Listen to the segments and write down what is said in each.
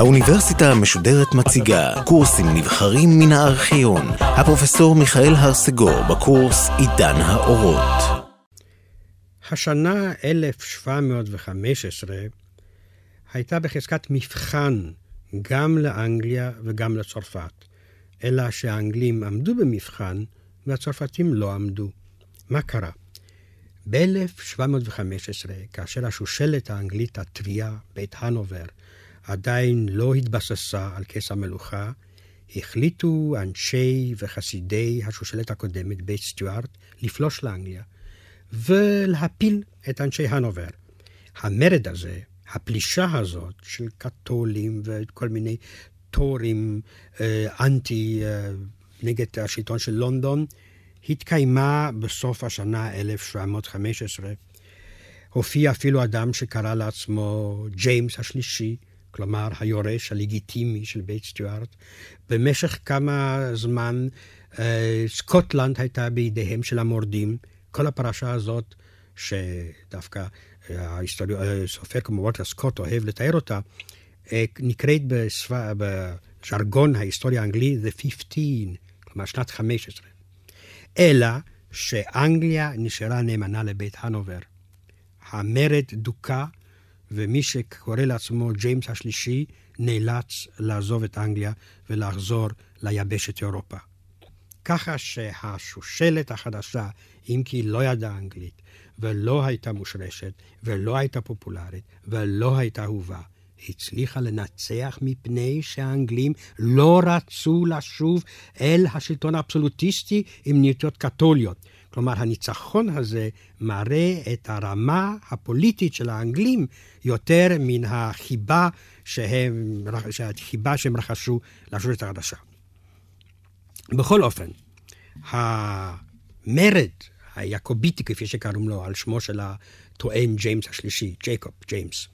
האוניברסיטה המשודרת מציגה קורסים נבחרים מן הארכיון. הפרופסור מיכאל הרסגור בקורס עידן האורות. השנה 1715 הייתה בחזקת מבחן גם לאנגליה וגם לצרפת, אלא שהאנגלים עמדו במבחן והצרפתים לא עמדו. מה קרה? ב-1715, כאשר השושלת האנגלית הטריה, בית הנובר, עדיין לא התבססה על כס המלוכה, החליטו אנשי וחסידי השושלת הקודמת, בית סטיוארט, לפלוש לאנגליה ולהפיל את אנשי הנובר. המרד הזה, הפלישה הזאת של קתולים וכל מיני תורים אה, אנטי אה, נגד השלטון של לונדון, התקיימה בסוף השנה 1715. הופיע אפילו אדם שקרא לעצמו ג'יימס השלישי, כלומר היורש הלגיטימי של בית סטיוארט. במשך כמה זמן אה, סקוטלנד הייתה בידיהם של המורדים. כל הפרשה הזאת, שדווקא אה, הסופר כמו וולטר סקוט אוהב לתאר אותה, אה, נקראת בז'רגון ההיסטוריה האנגלי The 15, כלומר שנת 15. אלא שאנגליה נשארה נאמנה לבית הנובר. המרד דוכא, ומי שקורא לעצמו ג'יימס השלישי נאלץ לעזוב את אנגליה ולחזור ליבשת אירופה. ככה שהשושלת החדשה, אם כי לא ידעה אנגלית, ולא הייתה מושרשת, ולא הייתה פופולרית, ולא הייתה אהובה, הצליחה לנצח מפני שהאנגלים לא רצו לשוב אל השלטון האבסולוטיסטי עם נטיות קתוליות. כלומר, הניצחון הזה מראה את הרמה הפוליטית של האנגלים יותר מן החיבה שהם, החיבה שהם רכשו לשושלת החדשה. בכל אופן, המרד היעקוביטי, כפי שקראו לו, על שמו של הטוען ג'יימס השלישי, ג'ייקוב ג'יימס,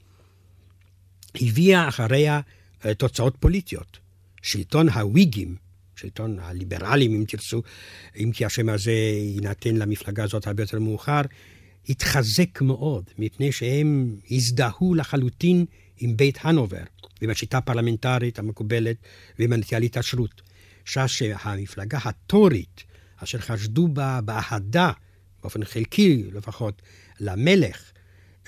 הביאה אחריה אה, תוצאות פוליטיות. שלטון הוויגים, שלטון הליברלים, אם תרצו, אם כי השם הזה יינתן למפלגה הזאת הרבה יותר מאוחר, התחזק מאוד, מפני שהם הזדהו לחלוטין עם בית הנובר, ועם השיטה הפרלמנטרית המקובלת ועם הנטייה להתעשרות. שעה שהמפלגה הטורית, אשר חשדו בה באהדה, באופן חלקי לפחות, למלך,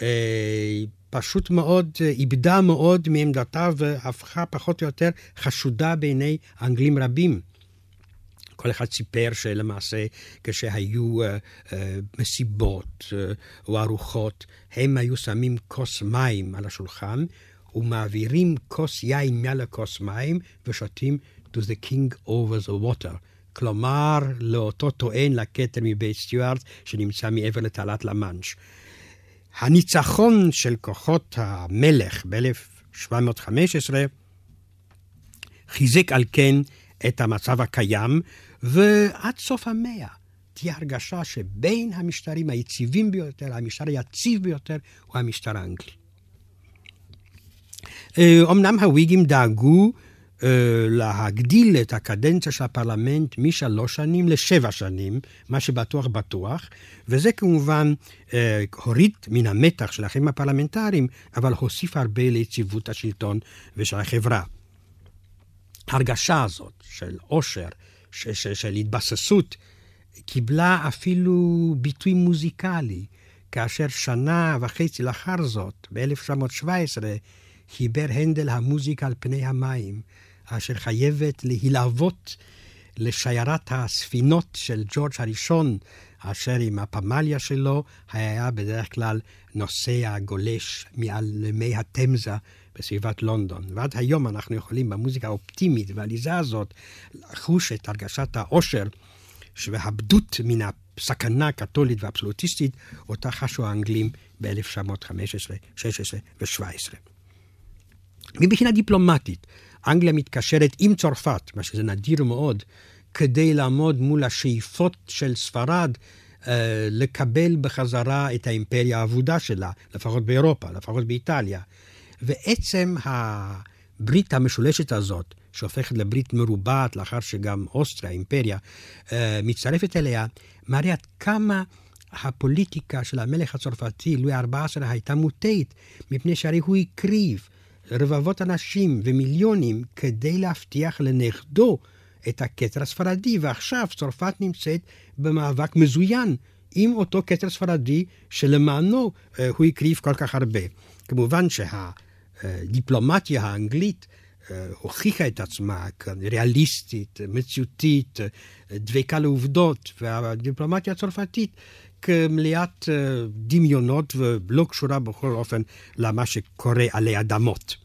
אה, פשוט מאוד אה, איבדה מאוד מעמדתה והפכה פחות או יותר חשודה בעיני אנגלים רבים. כל אחד סיפר שלמעשה כשהיו uh, uh, מסיבות uh, או ארוחות, הם היו שמים כוס מים על השולחן ומעבירים כוס יין מעל הכוס מים ושותים to the king over the water. כלומר, לאותו טוען לכתר מבית סטיוארט שנמצא מעבר לתעלת למאנש. הניצחון של כוחות המלך ב-1715 חיזק על כן את המצב הקיים, ועד סוף המאה תהיה הרגשה שבין המשטרים היציבים ביותר, המשטר היציב ביותר, הוא המשטר האנגלי. אמנם הוויגים דאגו אה, להגדיל את הקדנציה של הפרלמנט משלוש שנים לשבע שנים, מה שבטוח בטוח, וזה כמובן אה, הוריד מן המתח של החיים הפרלמנטריים, אבל הוסיף הרבה ליציבות השלטון ושל החברה. ההרגשה הזאת של עושר, של, של, של התבססות, קיבלה אפילו ביטוי מוזיקלי, כאשר שנה וחצי לאחר זאת, ב-1917, חיבר הנדל המוזיקה על פני המים, אשר חייבת להילוות לשיירת הספינות של ג'ורג' הראשון, אשר עם הפמליה שלו היה בדרך כלל נוסע גולש מעל מי התמזה בסביבת לונדון. ועד היום אנחנו יכולים במוזיקה האופטימית והעליזה הזאת לחוש את הרגשת העושר והבדות מן הסכנה הקתולית והאבסולוטיסטית, אותה חשו האנגלים ב-1915, 16 ו-17. מבחינה דיפלומטית, אנגליה מתקשרת עם צרפת, מה שזה נדיר מאוד, כדי לעמוד מול השאיפות של ספרד אה, לקבל בחזרה את האימפריה האבודה שלה, לפחות באירופה, לפחות באיטליה. ועצם הברית המשולשת הזאת, שהופכת לברית מרובעת לאחר שגם אוסטריה, האימפריה, אה, מצטרפת אליה, מראה עד כמה הפוליטיקה של המלך הצרפתי, לואי ה-14, הייתה מוטעית, מפני שהרי הוא הקריב רבבות אנשים ומיליונים כדי להבטיח לנכדו את הכתר הספרדי, ועכשיו צרפת נמצאת במאבק מזוין עם אותו כתר ספרדי שלמענו אה, הוא הקריב כל כך הרבה. כמובן שהדיפלומטיה האנגלית אה, הוכיחה את עצמה כריאליסטית, מציאותית, דבקה לעובדות, והדיפלומטיה הצרפתית כמליאת אה, דמיונות ולא קשורה בכל אופן למה שקורה עלי אדמות.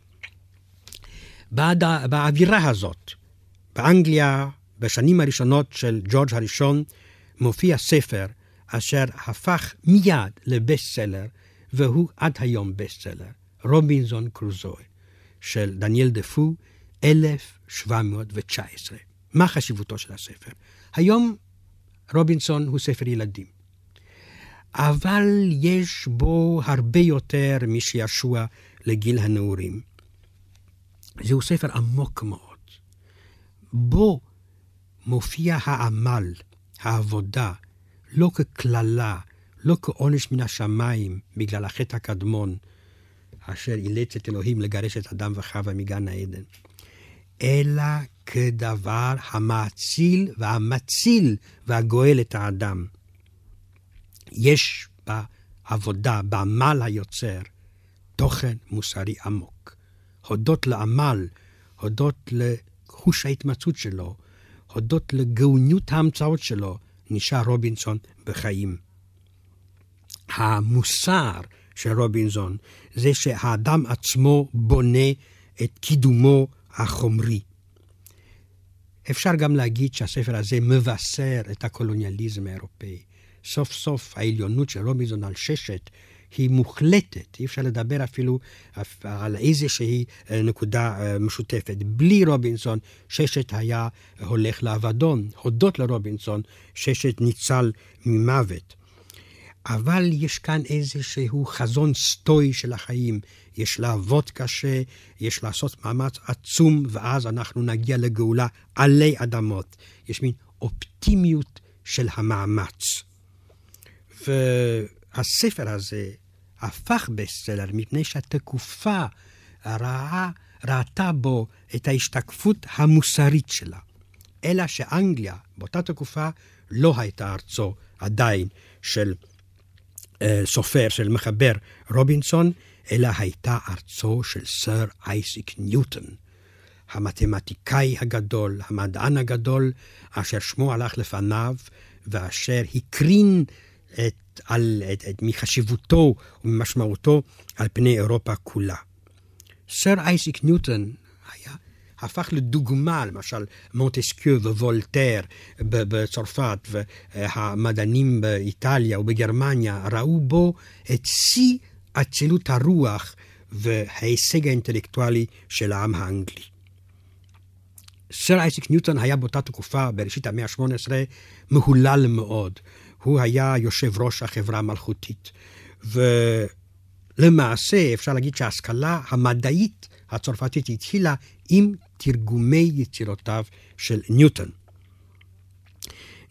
באווירה הזאת, באנגליה, בשנים הראשונות של ג'ורג' הראשון, מופיע ספר אשר הפך מיד לבסט-סלר, והוא עד היום בסט-סלר, רובינזון קרוזו, של דניאל דפו, 1719. מה חשיבותו של הספר? היום רובינסון הוא ספר ילדים. אבל יש בו הרבה יותר משעשוע לגיל הנעורים. זהו ספר עמוק מאוד. בו מופיע העמל, העבודה, לא כקללה, לא כעונש מן השמיים בגלל החטא הקדמון, אשר אילץ את אלוהים לגרש את אדם וחווה מגן העדן, אלא כדבר המאציל והמציל והגואל את האדם. יש בעבודה, בעמל היוצר, תוכן מוסרי עמוק. הודות לעמל, הודות לחוש ההתמצאות שלו, הודות לגאוניות ההמצאות שלו, נשאר רובינסון בחיים. המוסר של רובינסון זה שהאדם עצמו בונה את קידומו החומרי. אפשר גם להגיד שהספר הזה מבשר את הקולוניאליזם האירופאי. סוף סוף העליונות של רובינזון על ששת היא מוחלטת, אי אפשר לדבר אפילו על איזושהי אה, נקודה אה, משותפת. בלי רובינסון, ששת היה הולך לאבדון. הודות לרובינסון, ששת ניצל ממוות. אבל יש כאן איזשהו חזון סטוי של החיים. יש לעבוד קשה, יש לעשות מאמץ עצום, ואז אנחנו נגיע לגאולה עלי אדמות. יש מין אופטימיות של המאמץ. והספר הזה הפך בסלר מפני שהתקופה ראה, ראתה בו את ההשתקפות המוסרית שלה. אלא שאנגליה באותה תקופה לא הייתה ארצו עדיין של אה, סופר, של מחבר רובינסון, אלא הייתה ארצו של סר אייסיק ניוטון, המתמטיקאי הגדול, המדען הגדול, אשר שמו הלך לפניו, ואשר הקרין את, על, את, את, מחשיבותו וממשמעותו על פני אירופה כולה. סר אייסיק ניוטון היה, הפך לדוגמה, למשל מונטסקיו ווולטר בצרפת והמדענים באיטליה ובגרמניה ראו בו את שיא אצילות הרוח וההישג האינטלקטואלי של העם האנגלי. סר אייסיק ניוטון היה באותה תקופה, בראשית המאה ה-18, מהולל מאוד. הוא היה יושב ראש החברה המלכותית. ולמעשה אפשר להגיד שההשכלה המדעית הצרפתית התחילה עם תרגומי יצירותיו של ניוטון.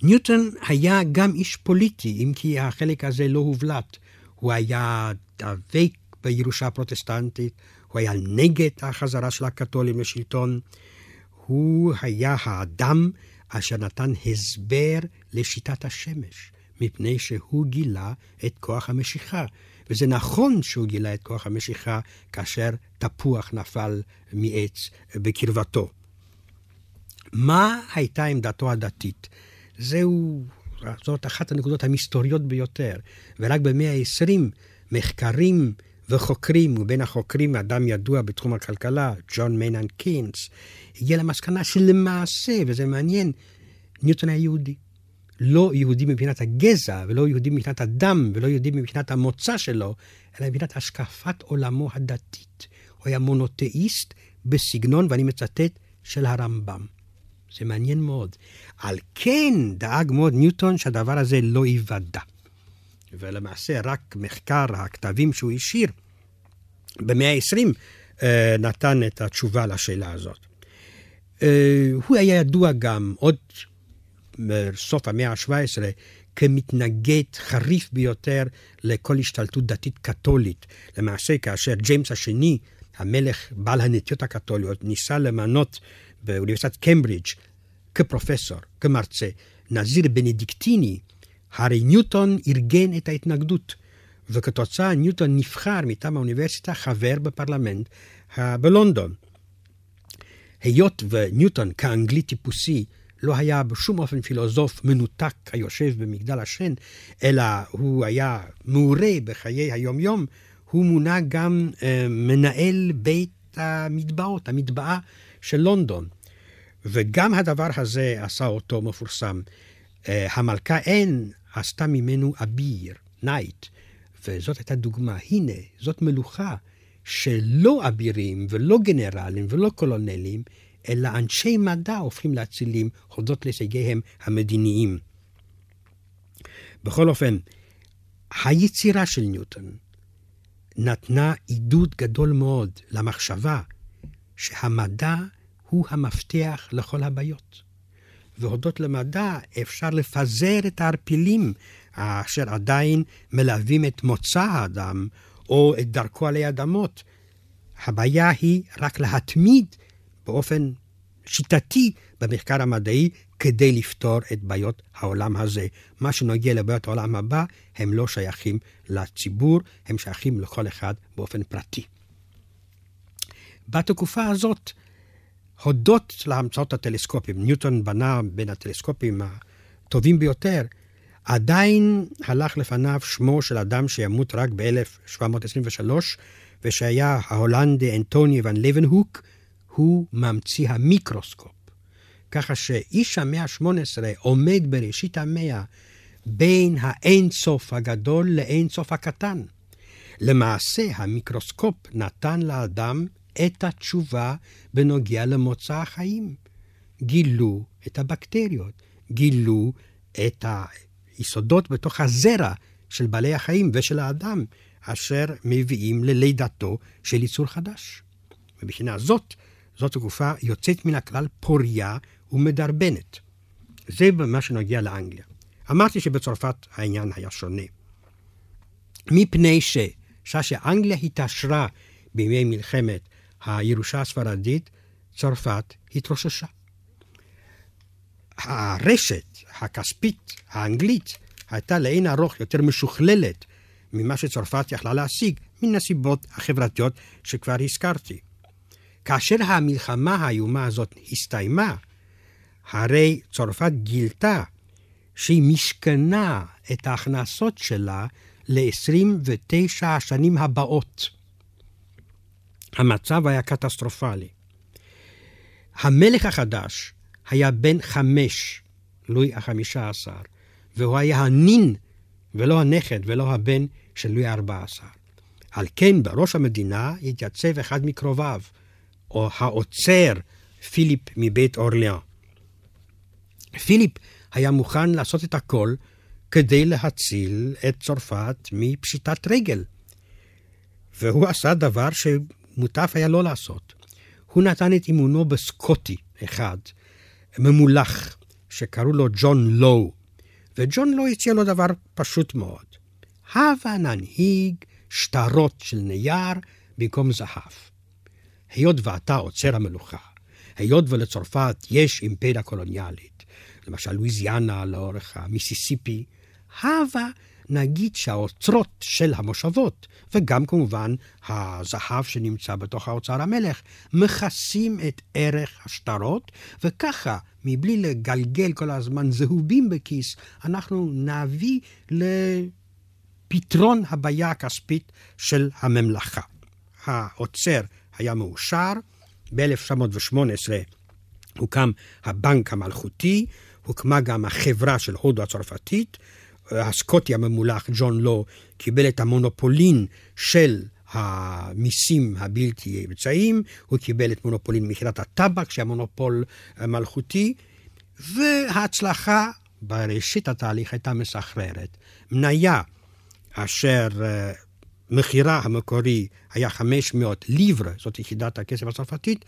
ניוטון היה גם איש פוליטי, אם כי החלק הזה לא הובלט. הוא היה דבק בירושה הפרוטסטנטית, הוא היה נגד החזרה של הקתולים לשלטון. הוא היה האדם אשר נתן הסבר לשיטת השמש. מפני שהוא גילה את כוח המשיכה. וזה נכון שהוא גילה את כוח המשיכה כאשר תפוח נפל מעץ בקרבתו. מה הייתה עמדתו הדתית? זהו, זאת אחת הנקודות המסתוריות ביותר, ורק במאה ה-20 מחקרים וחוקרים, ובין החוקרים אדם ידוע בתחום הכלכלה, ג'ון מיינן קינס, הגיע למסקנה שלמעשה, וזה מעניין, ניוטון היה יהודי. לא יהודי מבחינת הגזע, ולא יהודי מבחינת הדם, ולא יהודי מבחינת המוצא שלו, אלא מבחינת השקפת עולמו הדתית. הוא היה מונותאיסט בסגנון, ואני מצטט, של הרמב"ם. זה מעניין מאוד. על כן דאג מאוד ניוטון שהדבר הזה לא ייוודע. ולמעשה רק מחקר הכתבים שהוא השאיר במאה ה-20 אה, נתן את התשובה לשאלה הזאת. אה, הוא היה ידוע גם עוד בסוף המאה ה-17 כמתנגד חריף ביותר לכל השתלטות דתית קתולית. למעשה, כאשר ג'יימס השני, המלך בעל הנטיות הקתוליות, ניסה למנות באוניברסיטת קמברידג' כפרופסור, כמרצה, נזיר בנדיקטיני, הרי ניוטון ארגן את ההתנגדות, וכתוצאה ניוטון נבחר מטעם האוניברסיטה חבר בפרלמנט בלונדון. היות וניוטון כאנגלי טיפוסי לא היה בשום אופן פילוסוף מנותק היושב במגדל השן, אלא הוא היה מעורה בחיי היומיום, הוא מונה גם אה, מנהל בית המטבעות, המטבעה של לונדון. וגם הדבר הזה עשה אותו מפורסם. אה, המלכה אין עשתה ממנו אביר, knight, וזאת הייתה דוגמה. הנה, זאת מלוכה שלא אבירים ולא גנרלים ולא קולונלים, אלא אנשי מדע הופכים לאצילים הודות להישגיהם המדיניים. בכל אופן, היצירה של ניוטון נתנה עידוד גדול מאוד למחשבה שהמדע הוא המפתח לכל הבעיות. והודות למדע אפשר לפזר את הערפילים אשר עדיין מלווים את מוצא האדם או את דרכו עלי אדמות. הבעיה היא רק להתמיד באופן שיטתי במחקר המדעי כדי לפתור את בעיות העולם הזה. מה שנוגע לבעיות העולם הבא, הם לא שייכים לציבור, הם שייכים לכל אחד באופן פרטי. בתקופה הזאת, הודות להמצאות הטלסקופים, ניוטון בנה בין הטלסקופים הטובים ביותר, עדיין הלך לפניו שמו של אדם שימות רק ב-1723, ושהיה ההולנדי אנטוני ון לבנהוק, הוא ממציא המיקרוסקופ. ככה שאיש המאה ה-18 עומד בראשית המאה בין האינסוף הגדול לאינסוף הקטן. למעשה, המיקרוסקופ נתן לאדם את התשובה בנוגע למוצא החיים. גילו את הבקטריות, גילו את היסודות בתוך הזרע של בעלי החיים ושל האדם, אשר מביאים ללידתו של יצור חדש. מבחינה זאת, זאת תקופה יוצאת מן הכלל פוריה ומדרבנת. זה במה שנוגע לאנגליה. אמרתי שבצרפת העניין היה שונה. מפני ש... שאנגליה התעשרה בימי מלחמת הירושה הספרדית, צרפת התרוששה. הרשת הכספית האנגלית הייתה לאין ארוך יותר משוכללת ממה שצרפת יכלה להשיג, מן הסיבות החברתיות שכבר הזכרתי. כאשר המלחמה האיומה הזאת הסתיימה, הרי צרפת גילתה שהיא משכנה את ההכנסות שלה ל-29 השנים הבאות. המצב היה קטסטרופלי. המלך החדש היה בן חמש, לואי החמישה עשר, והוא היה הנין ולא הנכד ולא הבן של לואי הארבע עשר. על כן בראש המדינה התייצב אחד מקרוביו, או העוצר פיליפ מבית אורליאן. פיליפ היה מוכן לעשות את הכל כדי להציל את צרפת מפשיטת רגל. והוא עשה דבר שמוטב היה לא לעשות. הוא נתן את אימונו בסקוטי אחד, ממולח, שקראו לו ג'ון לואו, וג'ון לואו הציע לו דבר פשוט מאוד. הבה ננהיג שטרות של נייר במקום זהב. היות ואתה עוצר המלוכה, היות ולצרפת יש אימפריה קולוניאלית, למשל לואיזיאנה לאורך המיסיסיפי, הבה נגיד שהאוצרות של המושבות, וגם כמובן הזהב שנמצא בתוך האוצר המלך, מכסים את ערך השטרות, וככה, מבלי לגלגל כל הזמן זהובים בכיס, אנחנו נביא לפתרון הבעיה הכספית של הממלכה. האוצר היה מאושר. ב-1918 הוקם הבנק המלכותי, הוקמה גם החברה של הודו הצרפתית. הסקוטי הממולח ג'ון לו קיבל את המונופולין של המיסים הבלתי אמצעיים, הוא קיבל את מונופולין מכירת הטבק, שהיה מונופול מלכותי, וההצלחה בראשית התהליך הייתה מסחררת. מניה אשר המכירה המקורי היה 500 ליברה, זאת יחידת הכסף הצרפתית,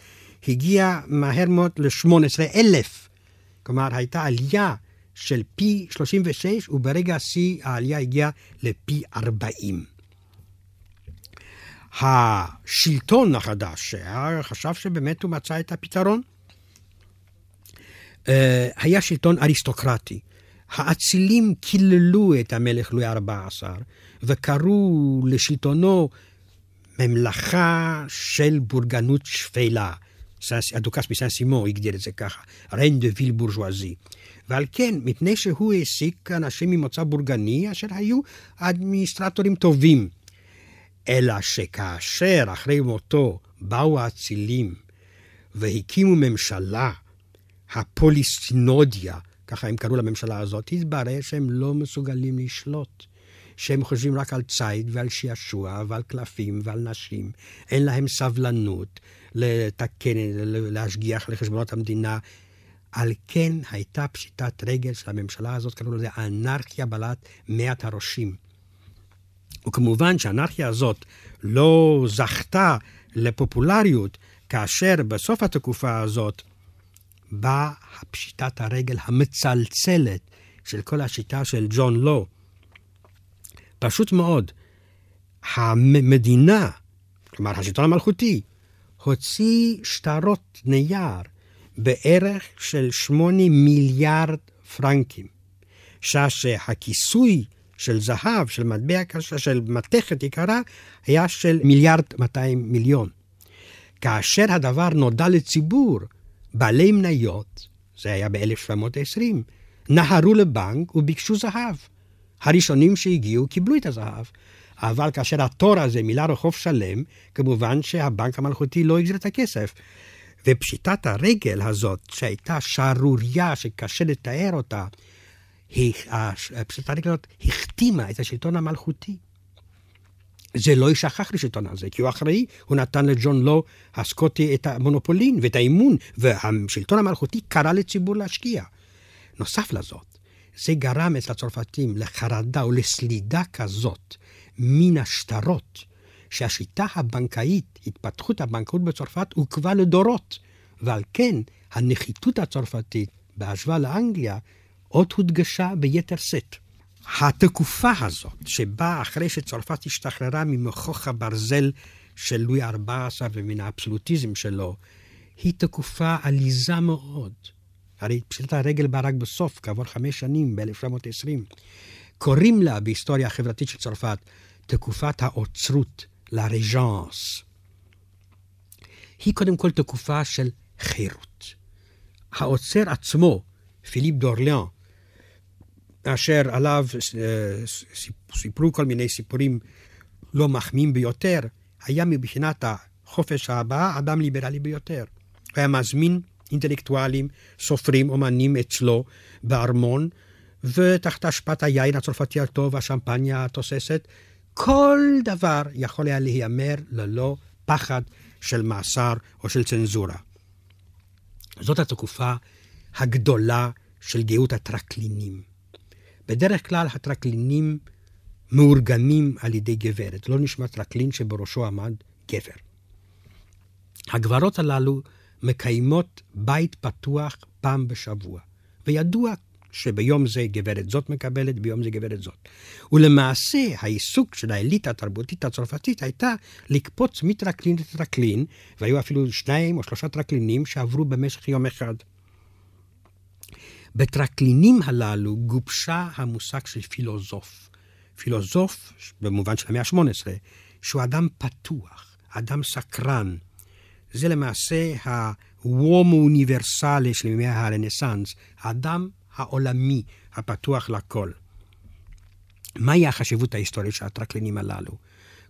הגיע מהר מאוד ל-18 אלף. כלומר, הייתה עלייה של פי 36, וברגע השיא העלייה הגיעה לפי 40. השלטון החדש חשב שבאמת הוא מצא את הפתרון. אה, היה שלטון אריסטוקרטי. האצילים קיללו את המלך לואי ה-14 וקראו לשלטונו ממלכה של בורגנות שפלה. הדוכס מסן סימו הגדיר את זה ככה, ריין דה ויל בורז'ואזי. ועל כן, מפני שהוא העסיק אנשים ממוצא בורגני אשר היו אדמיניסטרטורים טובים. אלא שכאשר אחרי מותו באו האצילים והקימו ממשלה, הפוליסטינודיה, ככה הם קראו לממשלה הזאת, התברר שהם לא מסוגלים לשלוט. שהם חושבים רק על ציד ועל שעשוע ועל קלפים ועל נשים. אין להם סבלנות לתקן, להשגיח לחשבונות המדינה. על כן הייתה פשיטת רגל של הממשלה הזאת, קראו לזה אנרכיה בעלת מעט הראשים. וכמובן שהאנרכיה הזאת לא זכתה לפופולריות, כאשר בסוף התקופה הזאת באה פשיטת הרגל המצלצלת של כל השיטה של ג'ון לו. פשוט מאוד, המדינה, כלומר השלטון המלכותי, הוציא שטרות נייר בערך של שמונה מיליארד פרנקים, שהכיסוי של זהב, של מטבע קשה, של מתכת יקרה, היה של מיליארד 200 מיליון. כאשר הדבר נודע לציבור, בעלי מניות, זה היה ב-1720, נהרו לבנק וביקשו זהב. הראשונים שהגיעו קיבלו את הזהב. אבל כאשר התור הזה מילא רחוב שלם, כמובן שהבנק המלכותי לא החזיר את הכסף. ופשיטת הרגל הזאת, שהייתה שערורייה שקשה לתאר אותה, פשיטת הרגל הזאת החתימה את השלטון המלכותי. זה לא יישכח לשלטון הזה, כי הוא אחראי, הוא נתן לג'ון לו הסקוטי את המונופולין ואת האמון, והשלטון המלכותי קרא לציבור להשקיע. נוסף לזאת, זה גרם אצל הצרפתים לחרדה ולסלידה כזאת מן השטרות, שהשיטה הבנקאית, התפתחות הבנקאות בצרפת, עוכבה לדורות, ועל כן הנחיתות הצרפתית בהשוואה לאנגליה עוד הודגשה ביתר שאת. התקופה הזאת, שבה אחרי שצרפת השתחררה ממכוך הברזל של לואי ה-14 ומן האבסולוטיזם שלו, היא תקופה עליזה מאוד. הרי פשיטת הרגל באה רק בסוף, כעבור חמש שנים, ב-1720. קוראים לה בהיסטוריה החברתית של צרפת תקופת האוצרות, לרג'אנס. היא קודם כל תקופה של חירות. האוצר עצמו, פיליפ דורליאן, אשר עליו אה, סיפרו כל מיני סיפורים לא מחמיאים ביותר, היה מבחינת החופש ההבעה אדם ליברלי ביותר. הוא היה מזמין אינטלקטואלים, סופרים, אומנים אצלו בארמון, ותחת השפעת היין הצרפתי הטוב, השמפניה התוססת, כל דבר יכול היה להיאמר ללא פחד של מאסר או של צנזורה. זאת התקופה הגדולה של גאות הטרקלינים. בדרך כלל הטרקלינים מאורגנים על ידי גברת, לא נשמע טרקלין שבראשו עמד גבר. הגברות הללו מקיימות בית פתוח פעם בשבוע, וידוע שביום זה גברת זאת מקבלת, ביום זה גברת זאת. ולמעשה העיסוק של האליטה התרבותית הצרפתית הייתה לקפוץ מטרקלין לטרקלין, והיו אפילו שניים או שלושה טרקלינים שעברו במשך יום אחד. בטרקלינים הללו גובשה המושג של פילוסוף. פילוסוף, במובן של המאה ה-18, שהוא אדם פתוח, אדם סקרן. זה למעשה הוומו אוניברסלי של ימי הרנסאנס, האדם העולמי הפתוח לכל. מהי החשיבות ההיסטורית של הטרקלינים הללו?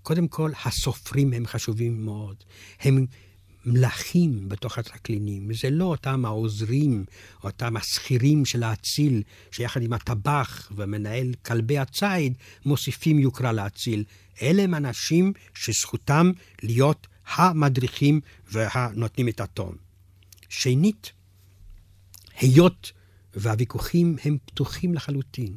קודם כל, הסופרים הם חשובים מאוד. הם מלכים בתוך הטרקלינים. זה לא אותם העוזרים, אותם השכירים של האציל, שיחד עם הטבח ומנהל כלבי הציד, מוסיפים יוקרה לאציל. אלה הם אנשים שזכותם להיות המדריכים והנותנים את הטון. שנית, היות והוויכוחים הם פתוחים לחלוטין,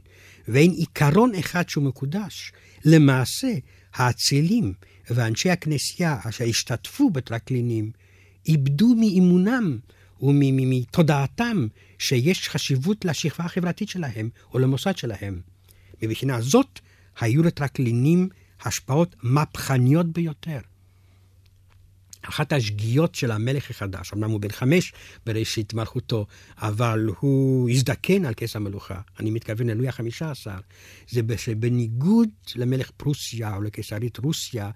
ואין עיקרון אחד שהוא מקודש. למעשה, האצילים ואנשי הכנסייה אשר השתתפו בטרקלינים איבדו מאימונם ומתודעתם שיש חשיבות לשכבה החברתית שלהם או למוסד שלהם. מבחינה זאת, היו לטרקלינים השפעות מהפכניות ביותר. אחת השגיאות של המלך החדש, אמנם הוא בן חמש בראשית מלכותו, אבל הוא הזדקן על כס המלוכה, אני מתכוון ללואי החמישה עשר, זה שבניגוד למלך פרוסיה או לקיסרית רוסיה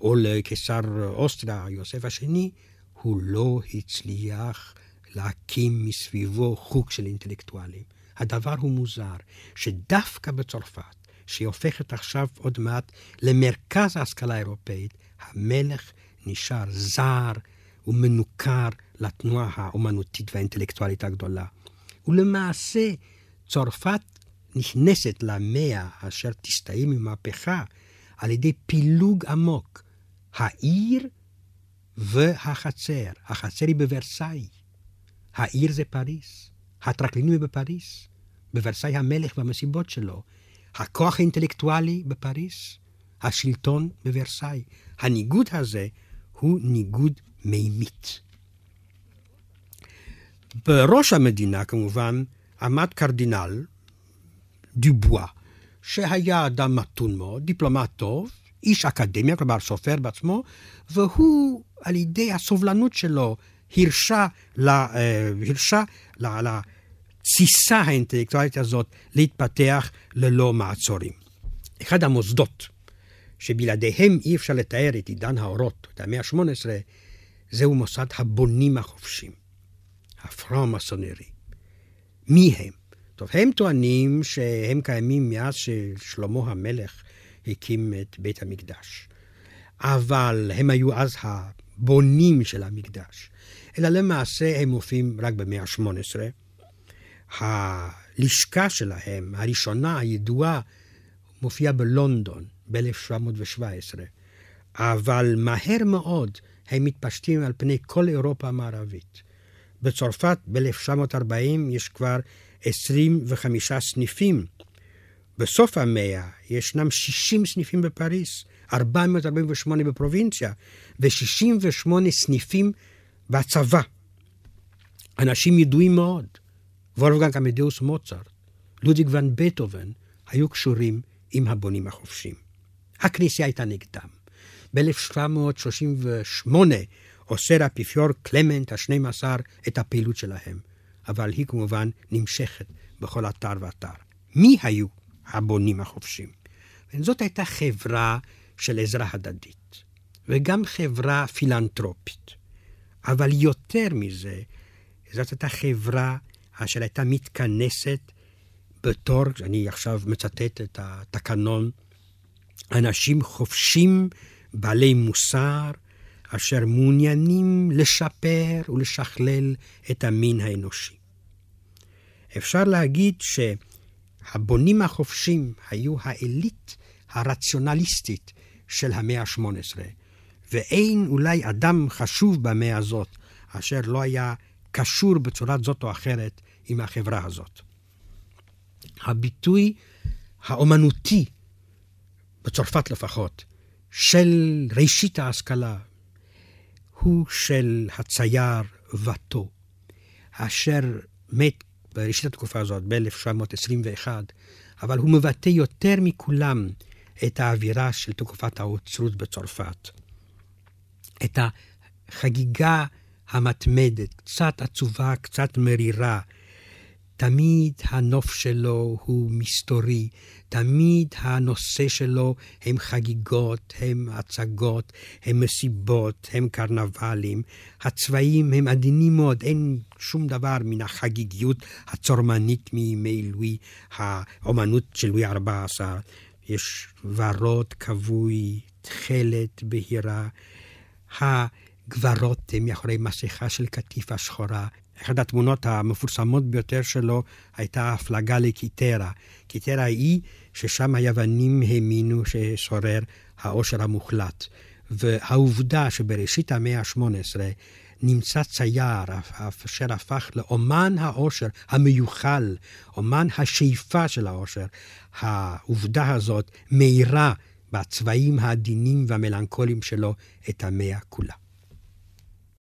או לקיסר אוסטריה, יוסף השני, הוא לא הצליח להקים מסביבו חוג של אינטלקטואלים. הדבר הוא מוזר, שדווקא בצרפת, שהיא הופכת עכשיו עוד מעט למרכז ההשכלה האירופאית, המלך נשאר זר ומנוכר לתנועה האומנותית והאינטלקטואלית הגדולה. ולמעשה, צרפת נכנסת למאה אשר תסתיים עם מהפכה על ידי פילוג עמוק. העיר והחצר. החצר היא בוורסאי. העיר זה פריס. הטרקלינים היא בפריס. בוורסאי המלך והמסיבות שלו. הכוח האינטלקטואלי בפריס. השלטון בוורסאי. הניגוד הזה הוא ניגוד מימית. בראש המדינה, כמובן, עמד קרדינל דיבואה, שהיה אדם מתון מאוד, דיפלומט טוב, איש אקדמיה, כלומר סופר בעצמו, והוא, על ידי הסובלנות שלו, הרשה, לה, אה, הרשה לה, לתסיסה האינטלקטואלית הזאת להתפתח ללא מעצורים. אחד המוסדות שבלעדיהם אי אפשר לתאר את עידן האורות, את המאה ה-18, זהו מוסד הבונים החופשים, הפרמאסונרי. מי הם? טוב, הם טוענים שהם קיימים מאז ששלמה המלך הקים את בית המקדש. אבל הם היו אז הבונים של המקדש. אלא למעשה הם מופיעים רק במאה ה-18. הלשכה שלהם, הראשונה, הידועה, מופיעה בלונדון. ב-1717, אבל מהר מאוד הם מתפשטים על פני כל אירופה המערבית. בצרפת ב-1940 יש כבר 25 סניפים. בסוף המאה ישנם 60 סניפים בפריס, 448 בפרובינציה ו-68 סניפים בצבא. אנשים ידועים מאוד, וולפגנג עמדאוס מוצרט, לודיג ון בטהובן, היו קשורים עם הבונים החופשיים. הכנסייה הייתה נגדם. ב-1738 אוסר האפיפיור קלמנט ה-12 את הפעילות שלהם, אבל היא כמובן נמשכת בכל אתר ואתר. מי היו הבונים החופשים? זאת הייתה חברה של עזרה הדדית, וגם חברה פילנטרופית. אבל יותר מזה, זאת הייתה חברה אשר הייתה מתכנסת בתור, אני עכשיו מצטט את התקנון אנשים חופשים, בעלי מוסר, אשר מעוניינים לשפר ולשכלל את המין האנושי. אפשר להגיד שהבונים החופשים היו העילית הרציונליסטית של המאה ה-18, ואין אולי אדם חשוב במאה הזאת אשר לא היה קשור בצורה זאת או אחרת עם החברה הזאת. הביטוי האומנותי בצרפת לפחות, של ראשית ההשכלה, הוא של הצייר וטו, אשר מת בראשית התקופה הזאת, ב-1921, אבל הוא מבטא יותר מכולם את האווירה של תקופת האוצרות בצרפת. את החגיגה המתמדת, קצת עצובה, קצת מרירה, תמיד הנוף שלו הוא מסתורי, תמיד הנושא שלו הם חגיגות, הם הצגות, הם מסיבות, הם קרנבלים. הצבעים הם עדינים מאוד, אין שום דבר מן החגיגיות הצורמנית מימי לואי, האומנות של לואי ה-14. יש ורוד כבוי, תכלת בהירה. הגברות הם מאחורי מסכה של קטיפה שחורה. אחת התמונות המפורסמות ביותר שלו הייתה הפלגה לקיטרה. קיטרה היא ששם היוונים האמינו ששורר העושר המוחלט. והעובדה שבראשית המאה ה-18 נמצא צייר אשר הפך לאומן העושר המיוחל, אומן השאיפה של העושר. העובדה הזאת מאירה בצבעים העדינים והמלנכוליים שלו את המאה כולה.